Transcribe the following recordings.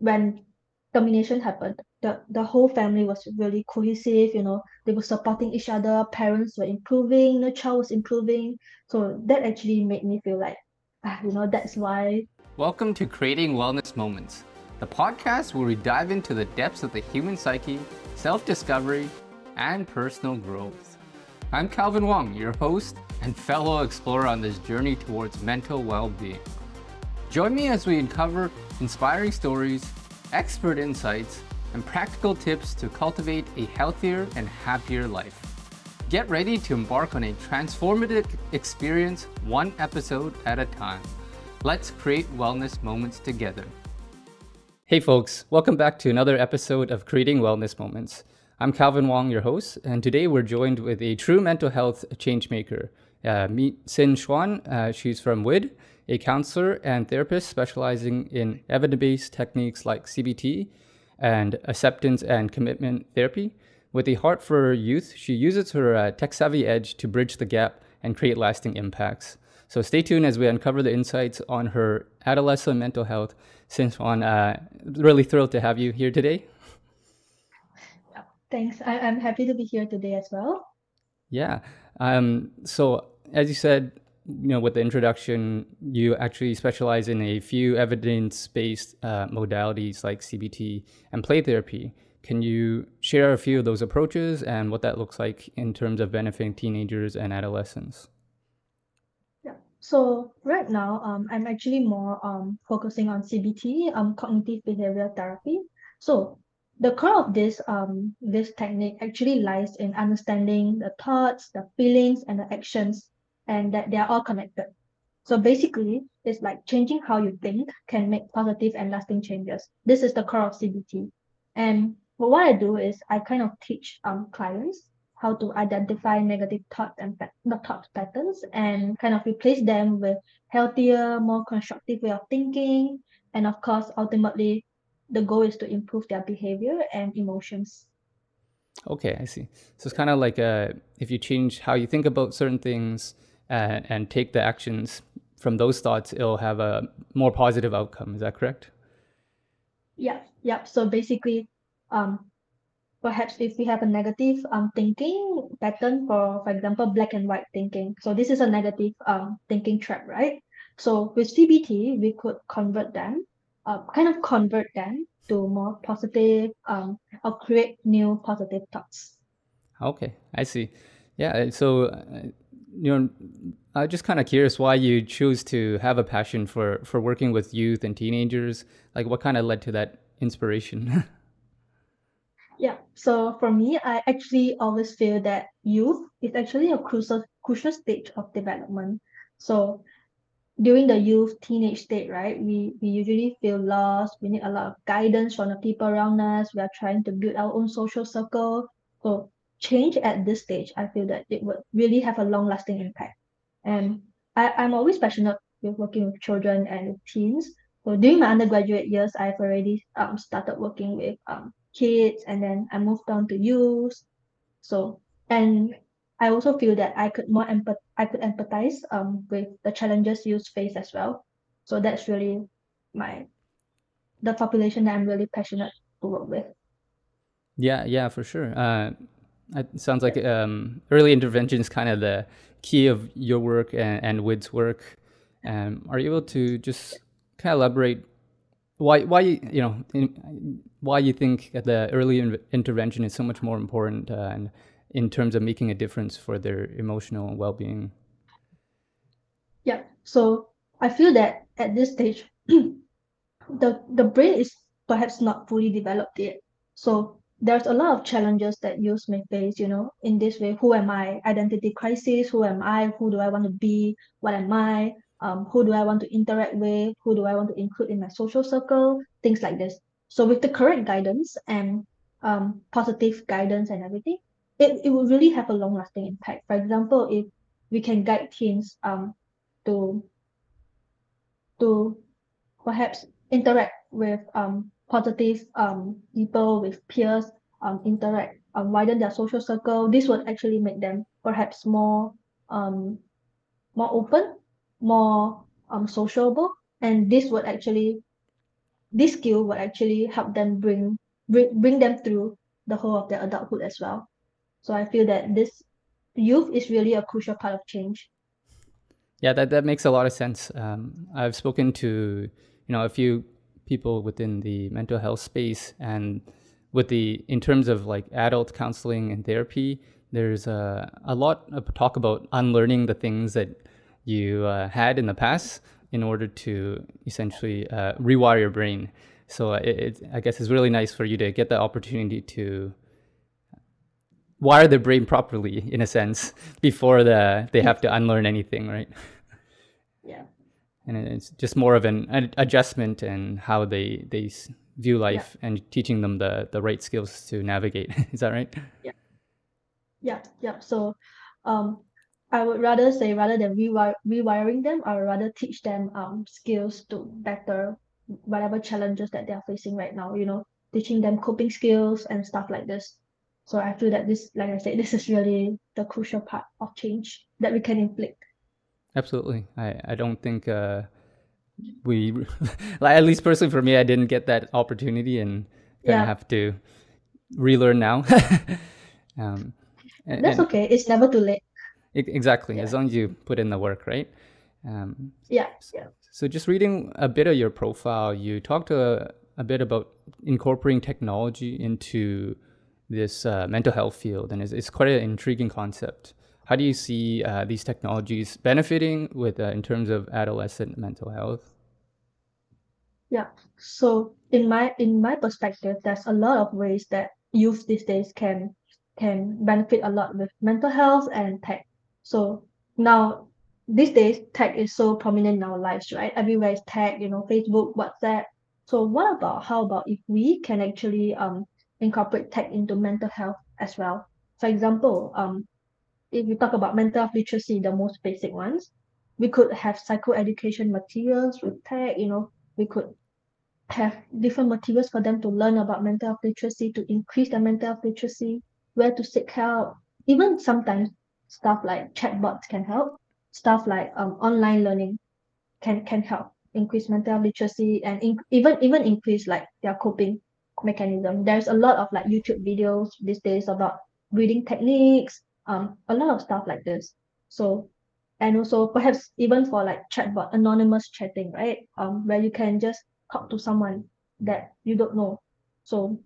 when termination happened, the, the whole family was really cohesive, you know, they were supporting each other, parents were improving, the child was improving. So that actually made me feel like, ah, you know, that's why. Welcome to Creating Wellness Moments, the podcast where we dive into the depths of the human psyche, self discovery, and personal growth. I'm Calvin Wong, your host and fellow explorer on this journey towards mental well being. Join me as we uncover inspiring stories, expert insights, and practical tips to cultivate a healthier and happier life. Get ready to embark on a transformative experience one episode at a time. Let's create wellness moments together. Hey, folks, welcome back to another episode of Creating Wellness Moments. I'm Calvin Wong, your host, and today we're joined with a true mental health changemaker. Uh, meet Xin Xuan. Uh, she's from WWYD, a counselor and therapist specializing in evidence based techniques like CBT and acceptance and commitment therapy. With a heart for youth, she uses her uh, tech savvy edge to bridge the gap and create lasting impacts. So stay tuned as we uncover the insights on her adolescent mental health. Xin Xuan, uh, really thrilled to have you here today. Thanks. I, I'm happy to be here today as well. Yeah. Um, so as you said, you know, with the introduction, you actually specialize in a few evidence-based uh, modalities like CBT and play therapy. Can you share a few of those approaches and what that looks like in terms of benefiting teenagers and adolescents? Yeah. So right now, um, I'm actually more um focusing on CBT, um, cognitive behavioral therapy. So the core of this um this technique actually lies in understanding the thoughts, the feelings, and the actions and that they are all connected. So basically, it's like changing how you think can make positive and lasting changes. This is the core of CBT. And what I do is I kind of teach um clients how to identify negative thoughts and the thought patterns and kind of replace them with healthier, more constructive way of thinking. And of course, ultimately, the goal is to improve their behavior and emotions. Okay, I see. So it's kind of like uh, if you change how you think about certain things, and, and take the actions from those thoughts, it'll have a more positive outcome. Is that correct? Yeah, yeah. So basically, um, perhaps if we have a negative um thinking pattern for for example black and white thinking so this is a negative um thinking trap right so with cbt we could convert them uh, kind of convert them to more positive um or create new positive thoughts okay i see yeah so uh, you know, I'm just kind of curious why you choose to have a passion for for working with youth and teenagers. Like, what kind of led to that inspiration? yeah. So for me, I actually always feel that youth is actually a crucial crucial stage of development. So during the youth teenage state, right, we we usually feel lost. We need a lot of guidance from the people around us. We are trying to build our own social circle. So change at this stage, I feel that it would really have a long lasting impact. And I, I'm always passionate with working with children and teens. So during my undergraduate years, I've already um, started working with um, kids and then I moved on to youth. So, and I also feel that I could more empath I could empathize um, with the challenges youth face as well. So that's really my the population that I'm really passionate to work with. Yeah, yeah, for sure. Uh, it sounds like um, early intervention is kind of the key of your work and, and WWYD's work. Um, are you able to just kind of elaborate why why you know in, why you think that the early in- intervention is so much more important uh, and in terms of making a difference for their emotional well-being? Yeah. So I feel that at this stage, the the brain is perhaps not fully developed yet. So there's a lot of challenges that youth may face, you know, in this way. Who am I? Identity crisis. Who am I? Who do I want to be? What am I? Um, who do I want to interact with? Who do I want to include in my social circle? Things like this. So with the correct guidance and um, positive guidance and everything, it, it will really have a long lasting impact. For example, if we can guide teens um, to to perhaps interact with um, positive um, people with peers um, interact um, widen their social circle this would actually make them perhaps more um, more open more um, sociable and this would actually this skill would actually help them bring bring, bring them through the whole of their adulthood as well. So i feel that this youth is really a crucial part of change. Yeah that, that makes a lot of sense. Um, i've spoken to you know a few people within the mental health space and with the in terms of like adult counseling and therapy there's a, a lot of talk about unlearning the things that you uh, had in the past in order to essentially uh, rewire your brain. So it, it, i guess it's really nice for you to get the opportunity to wire the brain properly in a sense before the they have to unlearn anything right and it's just more of an adjustment and how they they view life yeah. and teaching them the the right skills to navigate. Is that right? Yeah. Yeah yeah. So um i would rather say rather than rewire, rewiring them i would rather teach them um skills to better whatever challenges that they are facing right now you know teaching them coping skills and stuff like this. So i feel that this like i said this is really the crucial part of change that we can inflict absolutely. I i don't think uh we like at least personally for me i didn't get that opportunity and gonna yeah. have to relearn now. Um and, that's okay. It's never too late. Exactly. Yeah. as long as you put in the work right? Um yeah yeah. so just reading a bit of your profile you talked a, a bit about incorporating technology into this uh, mental health field and it's, it's quite an intriguing concept how do you see uh, these technologies benefiting with uh, in terms of adolescent mental health? Yeah. So in my in my perspective, there's a lot of ways that youth these days can can benefit a lot with mental health and tech. So now these days tech is so prominent in our lives, right? Everywhere is tech, you know, Facebook, WhatsApp. So what about how about if we can actually um incorporate tech into mental health as well? For example, um if you talk about mental health literacy, the most basic ones, we could have psychoeducation materials with tech, you know, we could have different materials for them to learn about mental health literacy, to increase their mental health literacy, where to seek help. Even sometimes stuff like chatbots can help, stuff like um, online learning can can help increase mental health literacy and in, even even increase like their coping mechanism. There's a lot of like YouTube videos these days about breathing techniques, um a lot of stuff like this. So and also perhaps even for like chatbot anonymous chatting right? Um where you can just talk to someone that you don't know. So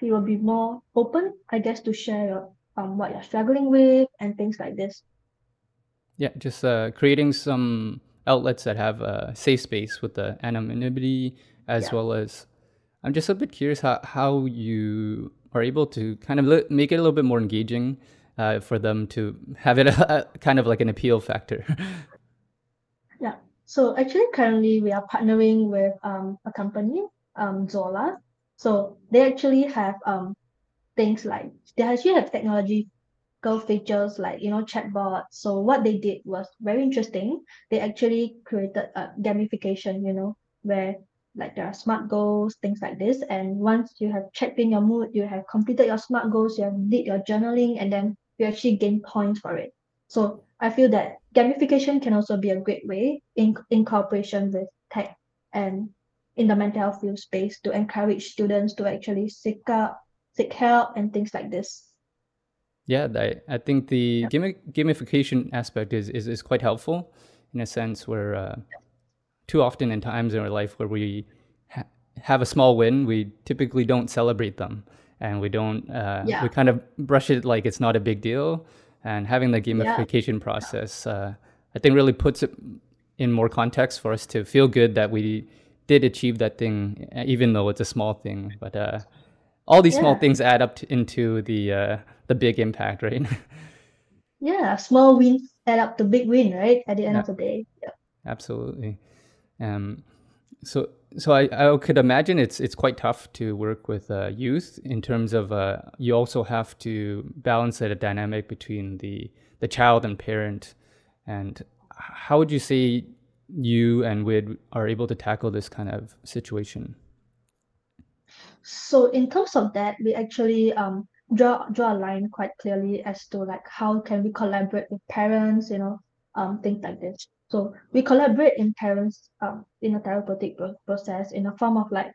you will be more open i guess to share your, um what you're struggling with and things like this. Yeah just uh, creating some outlets that have a safe space with the anonymity as yeah. well as i'm just a bit curious how, how you are able to kind of make it a little bit more engaging uh, for them to have it a, a, kind of like an appeal factor. yeah. So actually, currently we are partnering with um, a company, um, Zola. So they actually have um, things like they actually have technology features like you know chatbot so what they did was very interesting they actually created a gamification you know where like there are smart goals things like this and once you have checked in your mood you have completed your smart goals you have did your journaling and then you actually gain points for it. So I feel that gamification can also be a great way in, in cooperation with tech and in the mental health field space to encourage students to actually seek out, seek help and things like this. Yeah, I, I think the yeah. gamification aspect is, is, is quite helpful in a sense where uh, too often in times in our life where we ha- have a small win, we typically don't celebrate them and we don't uh, yeah. we kind of brush it like it's not a big deal and having the gamification yeah. process uh, i think really puts it in more context for us to feel good that we did achieve that thing even though it's a small thing but uh, all these yeah. small things add up to, into the uh, the big impact right yeah small wins add up to big win right at the end of the day yeah. absolutely um, so so I, I could imagine it's it's quite tough to work with uh, youth in terms of uh, you also have to balance that dynamic between the the child and parent and how would you say you and WWYD are able to tackle this kind of situation? So in terms of that, we actually um draw draw a line quite clearly as to like how can we collaborate with parents, you know, um things like this. So we collaborate in parents um in a therapeutic process in a form of like,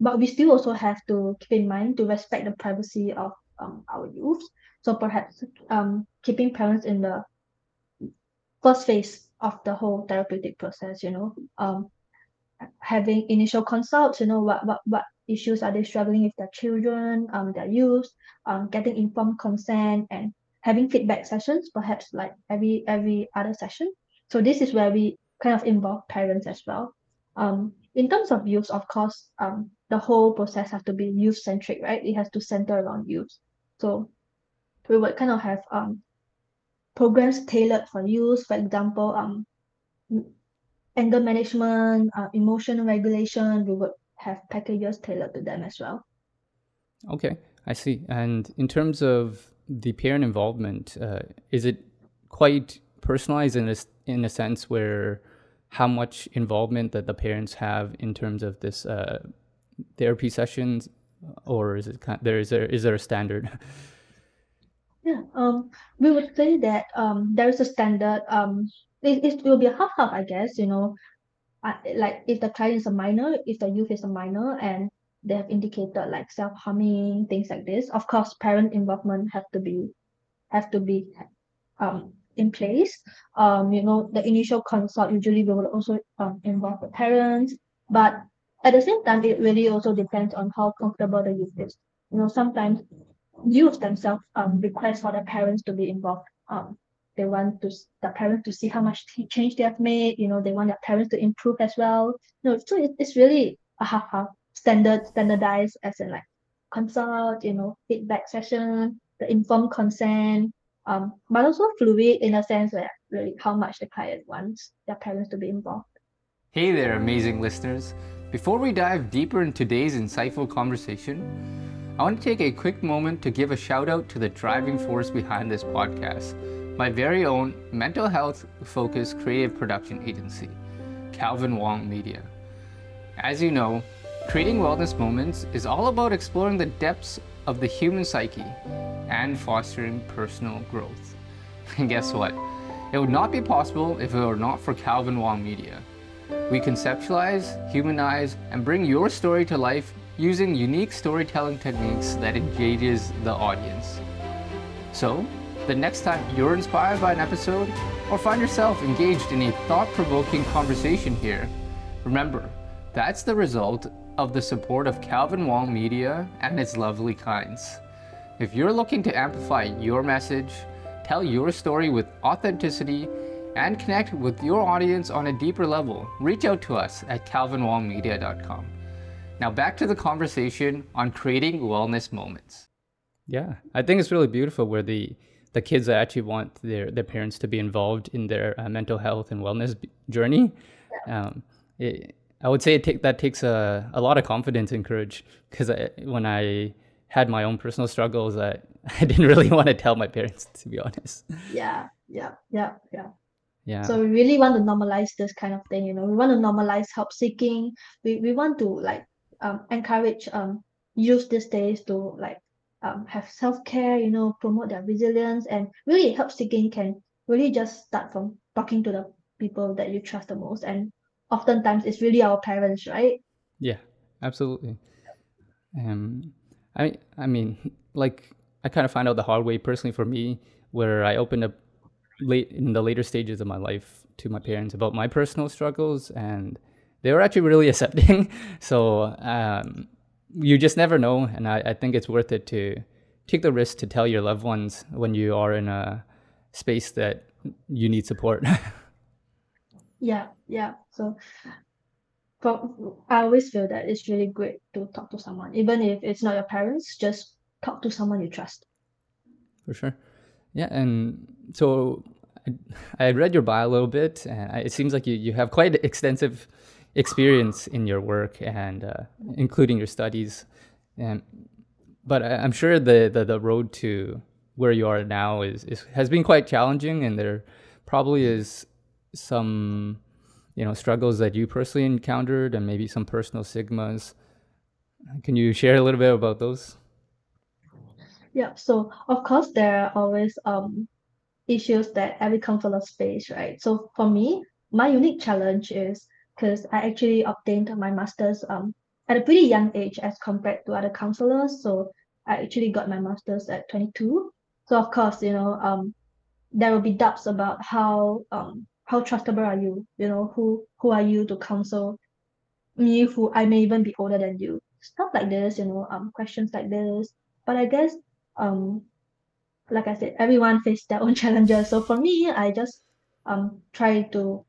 but we still also have to keep in mind to respect the privacy of um our youth. So perhaps um keeping parents in the first phase of the whole therapeutic process, you know, um having initial consults, you know, what what what issues are they struggling with their children, um, their youth, um, getting informed consent and having feedback sessions, perhaps like every every other session. So this is where we kind of involve parents as well. Um, in terms of youth, of course, um, the whole process has to be youth centric, right? It has to center around youth. So we would kind of have um programs tailored for youth, for example, um anger management, uh, emotional regulation, we would have packages tailored to them as well. Okay, I see. And in terms of the parent involvement, uh, is it quite personalized in a, in a sense where how much involvement that the parents have in terms of this uh, therapy sessions, or is it kind of, there is there is there a standard? Yeah, um, we would say that um, there is a standard um it, it will be a half half, I guess, you know. I, like if the client is a minor, if the youth is a minor and they have indicated like self-harming, things like this, of course parent involvement have to be have to be um in place. Um, you know, the initial consult usually we will also um involve the parents, but at the same time it really also depends on how comfortable the youth is. You know, sometimes youth themselves um request for the parents to be involved. Um, they want to the parents to see how much change they have made you know they want their parents to improve as well no so it, it's really a half half standard standardized as in like consult you know feedback session the informed consent um but also fluid in a sense where really how much the client wants their parents to be involved hey there amazing listeners before we dive deeper in today's insightful conversation I want to take a quick moment to give a shout out to the driving force behind this podcast my very own mental health focused creative production agency, Calvin Wong Media. As you know, creating wellness moments is all about exploring the depths of the human psyche and fostering personal growth. And guess what? It would not be possible if it were not for Calvin Wong Media. We conceptualize, humanize, and bring your story to life using unique storytelling techniques that engages the audience. So, the next time you're inspired by an episode or find yourself engaged in a thought provoking conversation here, remember that's the result of the support of Calvin Wong Media and its lovely kinds. If you're looking to amplify your message, tell your story with authenticity, and connect with your audience on a deeper level, reach out to us at calvinwongmedia.com. Now back to the conversation on creating wellness moments. Yeah, I think it's really beautiful where the the kids actually want their their parents to be involved in their uh, mental health and wellness journey. Um, it, I would say it take, that takes a, a lot of confidence and courage because when I had my own personal struggles, I, I didn't really want to tell my parents, to be honest. Yeah, yeah, yeah, yeah. Yeah. So we really want to normalize this kind of thing, you know. We want to normalize help seeking. We we want to like um encourage um use these days to like um, have self-care, you know, promote their resilience and really help seeking can really just start from talking to the people that you trust the most. And oftentimes it's really our parents, right? Yeah, absolutely. Um, I I mean, like I kind of find out the hard way personally for me, where I opened up late in the later stages of my life to my parents about my personal struggles, and they were actually really accepting. So um, you just never know, and I, I think it's worth it to take the risk to tell your loved ones when you are in a space that you need support. yeah, yeah. So, but I always feel that it's really great to talk to someone, even if it's not your parents. Just talk to someone you trust. For sure. Yeah, and so I, I read your bio a little bit, and it seems like you, you have quite extensive experience in your work and uh, including your studies. And, but I, am sure the, the, the road to where you are now is, is has been quite challenging, and there probably is some you know struggles that you personally encountered, and maybe some personal sigmas Can you share a little bit about those? Yeah. So of course there are always um issues that every counselor face, right? So for me, my unique challenge is because I actually obtained my master's um at a pretty young age as compared to other counselors. So I actually got my master's at 22. So of course, you know, um, there will be doubts about how um how trustable are you? You know, who who are you to counsel me who I may even be older than you? Stuff like this, you know, um questions like this. But I guess um like I said, everyone face their own challenges. So for me, I just um try to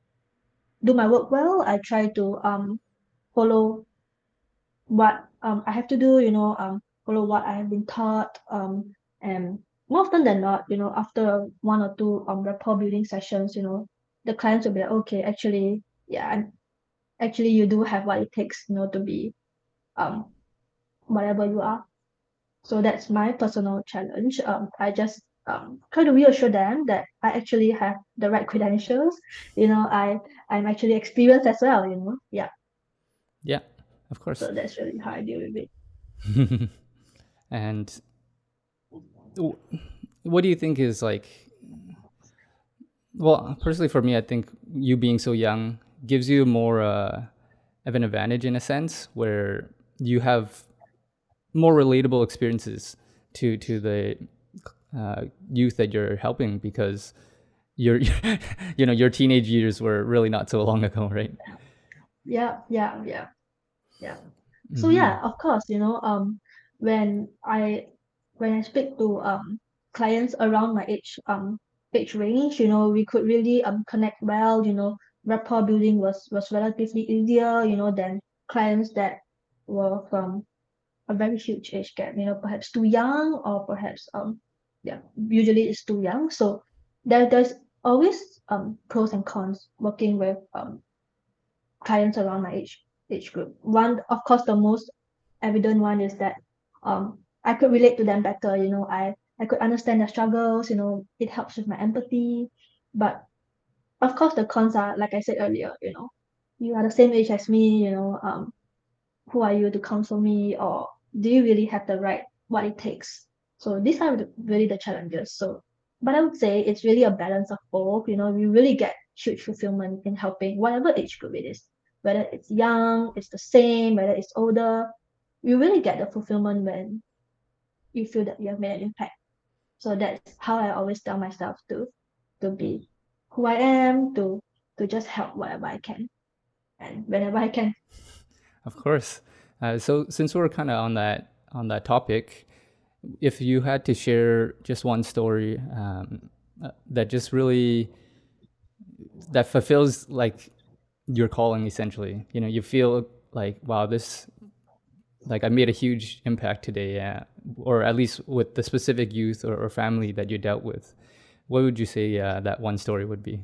do my work well. I try to um follow what um I have to do, you know, um follow what I have been taught. Um and more often than not, you know, after one or two um rapport building sessions, you know, the clients will be like, okay, actually, yeah, actually you do have what it takes, you know, to be um whatever you are. So that's my personal challenge. Um I just um try to reassure them that I actually have the right credentials. You know, I I'm actually experienced as well, you know. Yeah. Yeah, of course. So that's really how I deal with it. and what do you think is like well personally for me i think you being so young gives you more uh, of an advantage in a sense where you have more relatable experiences to to the uh, youth that you're helping because your you know your teenage years were really not so long ago right yeah yeah yeah yeah so mm-hmm. yeah of course you know um when i when i speak to um clients around my age um age range you know we could really um connect well you know. Rapport building was was relatively easier you know than clients that were from a very huge age gap you know perhaps too young or perhaps um yeah usually it's too young. So there there's always um pros and cons working with um clients around my age age group. One of course the most evident one is that um I could relate to them better you know. I I could understand their struggles, you know, it helps with my empathy. But of course the cons are like I said earlier, you know, you are the same age as me, you know, um, who are you to counsel me or do you really have the right what it takes? So these are really the challenges. So but I would say it's really a balance of both. You know, we really get huge fulfillment in helping whatever age group it is, whether it's young, it's the same, whether it's older. We really get the fulfillment when you feel that you have made an impact. So that's how I always tell myself to to be who I am, to to just help whatever I can and whenever I can. Of course. Uh, so since we're kind of on that on that topic, if you had to share just one story um, uh, that just really that fulfills like your calling essentially you know you feel like wow this like I made a huge impact today, yeah, or at least with the specific youth or, or family that you dealt with. What would you say uh, that one story would be?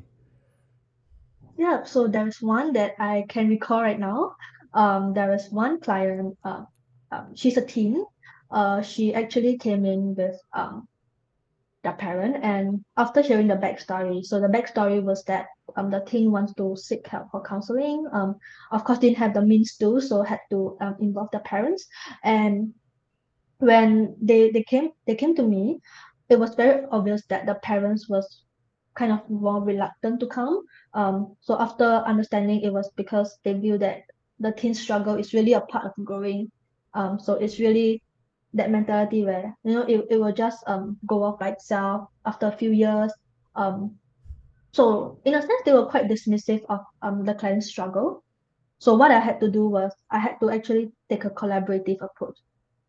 Yeah, so there's one that I can recall right now. Um, there was one client. Uh, um, she's a teen. Uh, she actually came in with um, their parent, and after hearing the backstory, so the backstory was that um, the teen wants to seek help for counseling. Um, of course, didn't have the means to, so had to um, involve the parents. And when they, they came they came to me, it was very obvious that the parents was kind of more reluctant to come. Um, so after understanding, it was because they view that the teen struggle is really a part of growing. Um, so it's really that mentality where you know it, it will just um go off by itself after a few years. Um, so in a sense, they were quite dismissive of um, the client's struggle. So what I had to do was I had to actually take a collaborative approach.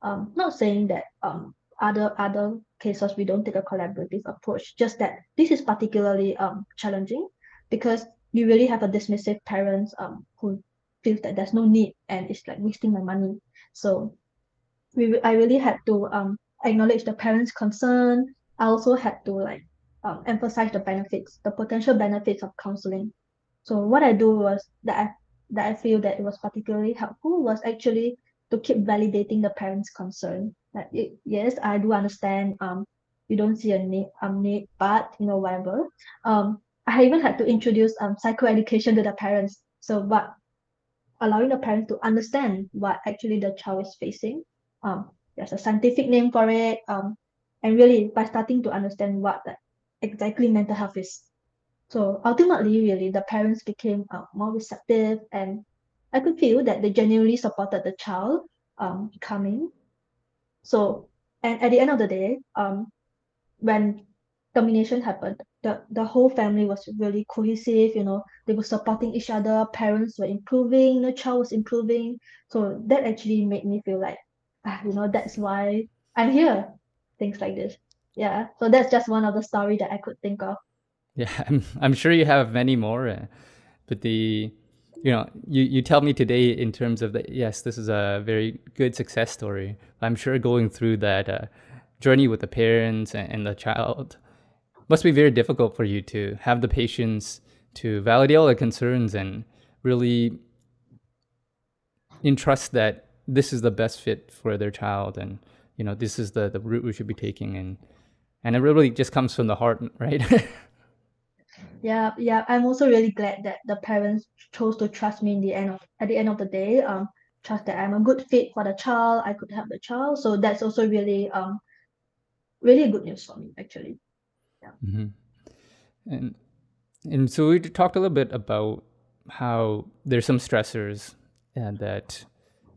Um, not saying that um, other other cases we don't take a collaborative approach, just that this is particularly um, challenging because you really have a dismissive parents um, who feels that there's no need and it's like wasting my money. So we I really had to um, acknowledge the parents' concern. I also had to like um, emphasize the benefits, the potential benefits of counseling. So what I do was that I that I feel that it was particularly helpful was actually to keep validating the parents' concern. That it, yes, I do understand. Um, you don't see a need, um, need, but you know whatever. Um, I even had to introduce um psychoeducation to the parents. So, but allowing the parents to understand what actually the child is facing. Um, there's a scientific name for it. Um, and really by starting to understand what exactly mental health is So ultimately, really, the parents became uh, more receptive, and I could feel that they genuinely supported the child um, coming. So, and at the end of the day, um, when termination happened, the, the whole family was really cohesive, you know, they were supporting each other, parents were improving, the child was improving. So that actually made me feel like, you know, that's why I'm here. Things like this. Yeah. So that's just one of the story that I could think of. Yeah, I'm, I'm sure you have many more, uh, but the, you know, you, you tell me today in terms of the, yes, this is a very good success story. I'm sure going through that uh, journey with the parents and, and the child must be very difficult for you to have the patience to validate all the concerns and really entrust that this is the best fit for their child and you know this is the the route we should be taking and and it really just comes from the heart right yeah yeah i'm also really glad that the parents chose to trust me in the end of at the end of the day um trust that i'm a good fit for the child i could help the child so that's also really um really good news for me actually yeah. Mm-hmm. And and so we talked a little bit about how there's some stressors and that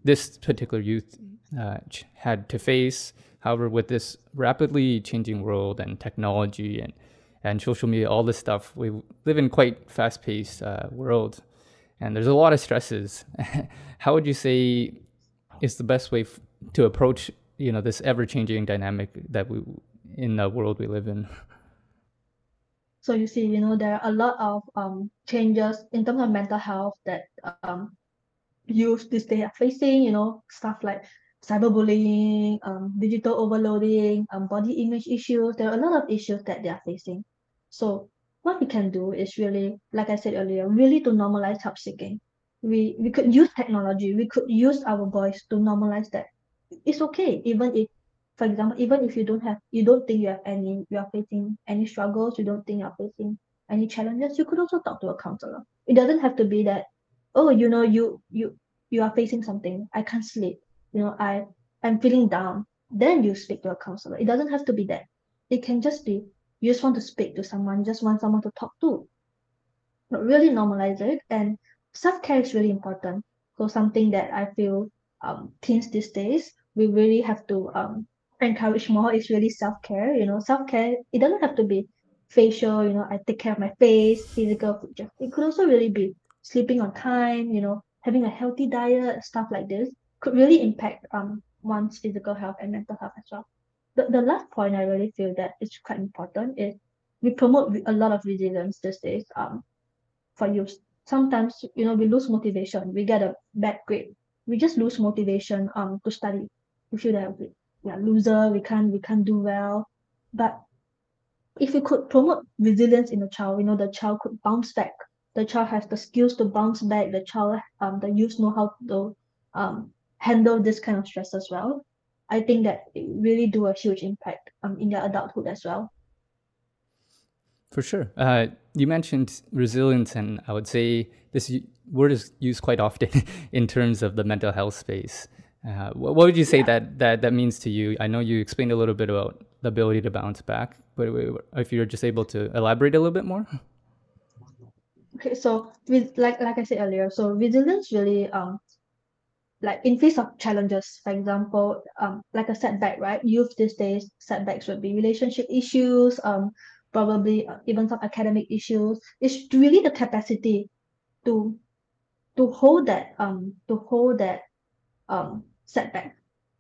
this particular youth uh, had to face. However, with this rapidly changing world and technology and and social media, all this stuff, we live in quite fast-paced uh, world, and there's a lot of stresses. how would you say is the best way f- to approach you know this ever-changing dynamic that we in the world we live in? So you see, you know, there are a lot of um changes in terms of mental health that um youth these days are facing, you know, stuff like cyberbullying, um, digital overloading, um, body image issues. There are a lot of issues that they are facing. So what we can do is really, like I said earlier, really to normalize help seeking. We we could use technology, we could use our voice to normalize that. It's okay, even if for example, even if you don't have, you don't think you have any, you are facing any struggles, you don't think you're facing any challenges, you could also talk to a counselor. It doesn't have to be that, oh, you know, you you you are facing something. I can't sleep. You know, I I'm feeling down. Then you speak to a counselor. It doesn't have to be that. It can just be you just want to speak to someone, just want someone to talk to. But really normalize it. And self care is really important. So something that I feel um, teens these days we really have to um, encourage more is really self-care you know self-care it doesn't have to be facial you know i take care of my face physical it could also really be sleeping on time you know having a healthy diet stuff like this could really impact um one's physical health and mental health as well the, the last point i really feel that is quite important is we promote a lot of resilience these days um for youth sometimes you know we lose motivation we get a bad grade we just lose motivation um to study we feel that we are loser, we can't we can't do well. But if we could promote resilience in the child, you know, the child could bounce back. The child has the skills to bounce back. The child, um, the youth know how to um handle this kind of stress as well. I think that it really do a huge impact um in their adulthood as well. For sure. Uh, you mentioned resilience, and I would say this word is used quite often in terms of the mental health space. Uh, what, would you say yeah. that, that that means to you? I know you explained a little bit about the ability to bounce back, but if you're just able to elaborate a little bit more. Okay, so with like like I said earlier, so resilience really um like in face of challenges, for example, um like a setback, right? Youth these days setbacks would be relationship issues, um probably uh, even some academic issues. It's really the capacity to to hold that um to hold that um setback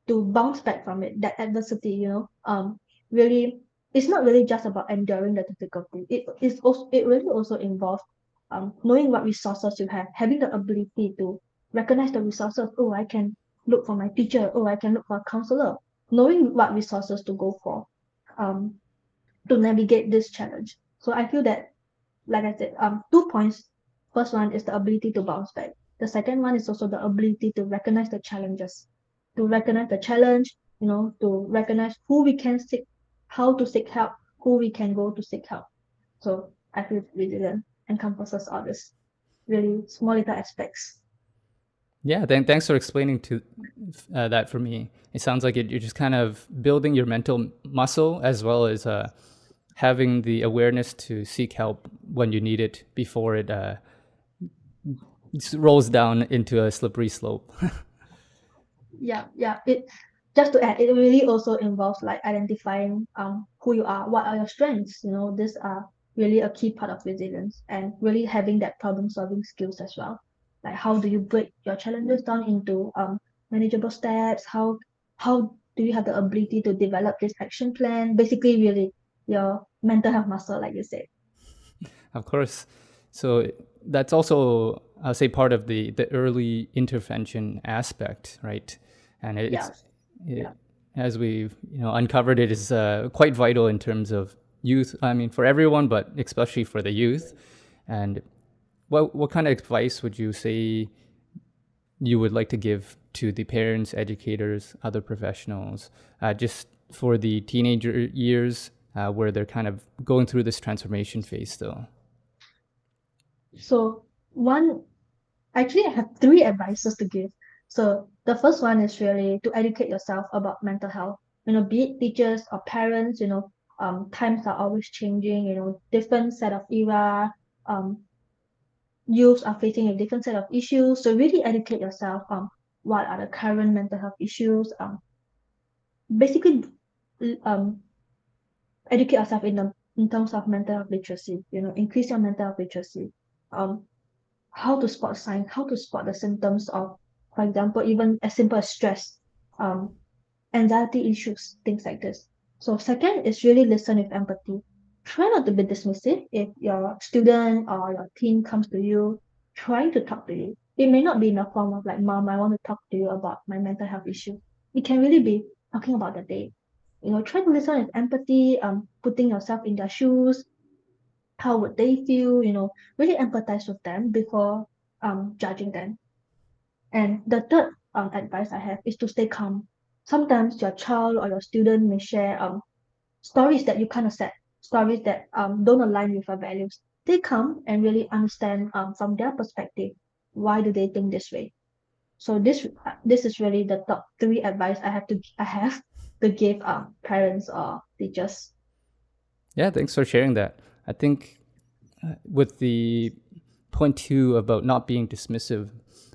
to bounce back from it that adversity you know um really it's not really just about enduring the difficulty it is also it really also involves um knowing what resources you have having the ability to recognize the resources oh i can look for my teacher oh i can look for a counselor. Knowing what resources to go for um to navigate this challenge. So i feel that like i said um two points. First one is the ability to bounce back. The second one is also the ability to recognize the challenges to recognize the challenge, you know, to recognize who we can seek, how to seek help, who we can go to seek help. So I feel resilient encompasses all these really small little aspects. Yeah, then thanks for explaining to uh, that for me. It sounds like it, you're just kind of building your mental muscle as well as uh, having the awareness to seek help when you need it before it uh, rolls down into a slippery slope. yeah, yeah. It just to add, it really also involves like identifying um who you are, what are your strengths. You know, these are really a key part of resilience and really having that problem solving skills as well. Like how do you break your challenges down into um manageable steps? How how do you have the ability to develop this action plan? Basically, really your mental health muscle, like you said. Of course. So that's also, I'll say, part of the the early intervention aspect, right? And it's yes. it, yeah. as we've you know uncovered, it is uh, quite vital in terms of youth. I mean, for everyone, but especially for the youth. And what what kind of advice would you say you would like to give to the parents, educators, other professionals, uh, just for the teenager years uh, where they're kind of going through this transformation phase still? So one, actually, I have three advices to give. So the first one is really to educate yourself about mental health. You know, be it teachers or parents. You know, um, times are always changing. You know, different set of era. Um, youths are facing a different set of issues. So really educate yourself on what are the current mental health issues. Um, basically, um, educate yourself in the in terms of mental health literacy. You know, increase your mental health literacy. Um, how to spot signs, how to spot the symptoms of, for example, even as simple as stress, um, anxiety issues, things like this. So second is really listen with empathy. Try not to be dismissive if your student or your teen comes to you trying to talk to you. It may not be in the form of like, mom, I want to talk to you about my mental health issue. It can really be talking about the day, you know try to listen with empathy um putting yourself in their shoes how would they feel you know really empathize with them before um judging them and the third um, advice i have is to stay calm sometimes your child or your student may share um stories that you kind of said stories that um don't align with your values They come and really understand um from their perspective why do they think this way so this this is really the top three advice i have to i have to give um, parents or teachers. Yeah, thanks for sharing that. I think uh, with the point two about not being dismissive,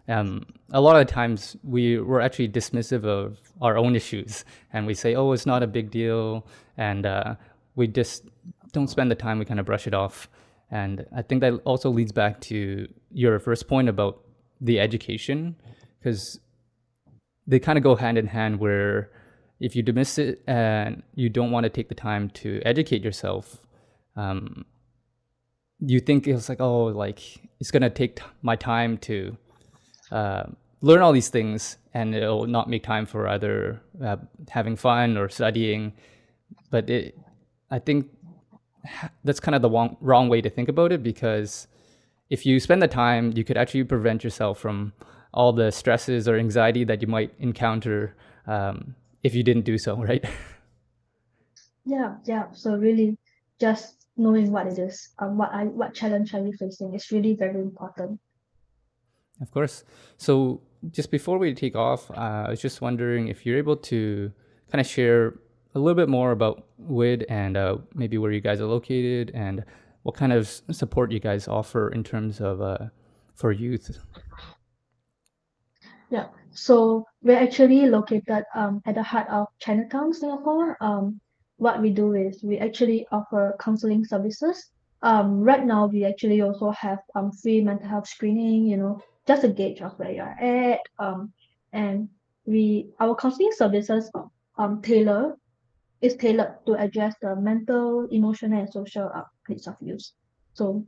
um, a lot of times we we're actually dismissive of our own issues, and we say, "Oh, it's not a big deal," and uh, we just don't spend the time. We kind of brush it off, and I think that also leads back to your first point about the education, because they kind of go hand in hand. Where if you dismiss it and you don't want to take the time to educate yourself, um, you think it's like, oh, like it's gonna take t- my time to uh, learn all these things, and it'll not make time for either uh, having fun or studying. But it, I think that's kind of the wrong, wrong way to think about it because if you spend the time, you could actually prevent yourself from all the stresses or anxiety that you might encounter um, if you didn't do so, right? Yeah, yeah. So really just knowing what it is, um, what I what challenge are you facing is really very important. Of course. So just before we take off, uh, I was just wondering if you're able to kind of share a little bit more about WWYD and uh, maybe where you guys are located and what kind of support you guys offer in terms of uh, for youth. Yeah. So we're actually located um, at the heart of Chinatown, Singapore. Um, what we do is we actually offer counseling services. Um, right now, we actually also have um, free mental health screening, you know, just a gauge of where you're at. Um, and we our counseling services um, tailor is tailored to address the mental, emotional, and social uh, needs of youth. So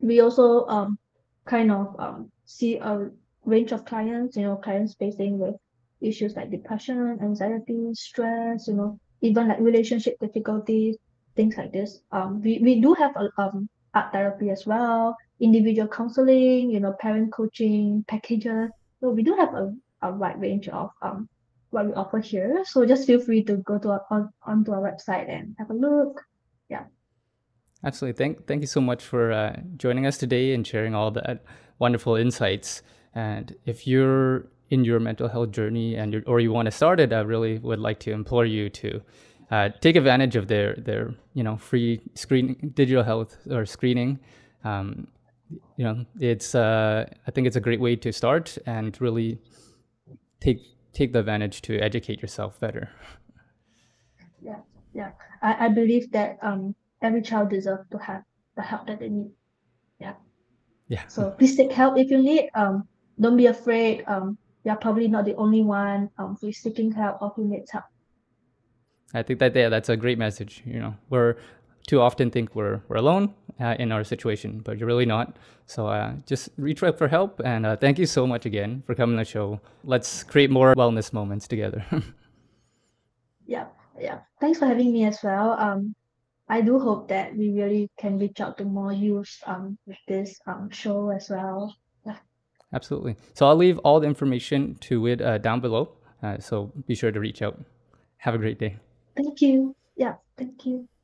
we also um, kind of um, see a range of clients, you know, clients facing with issues like depression, anxiety, stress, you know, even like relationship difficulties, things like this. Um, we, we do have a, um, art therapy as well, individual counseling, you know, parent coaching packages. So we do have a, a wide range of um what we offer here. So just feel free to go to our, on onto our website and have a look. Yeah. Absolutely. Thank thank you so much for uh, joining us today and sharing all that wonderful insights. And if you're in your mental health journey and or you want to start it, I really would like to implore you to uh, take advantage of their their you know free screen digital health or screening. Um, you know, it's uh, I think it's a great way to start and really take take the advantage to educate yourself better. Yeah, yeah. I, I believe that um every child deserves to have the help that they need. Yeah. Yeah. So please take help if you need. Um, don't be afraid. Um, you're probably not the only one um who is seeking help or who needs help. I think that yeah, that's a great message. You know, we're too often think we're we're alone uh, in our situation, but you're really not. So uh, just reach out for help, and uh, thank you so much again for coming to the show. Let's create more wellness moments together. yeah, yeah. Thanks for having me as well. Um, I do hope that we really can reach out to more youth um with this um show as well. Yeah. Absolutely. So I'll leave all the information to it uh, down below. Uh, so be sure to reach out. Have a great day. Thank you. Yeah, thank you.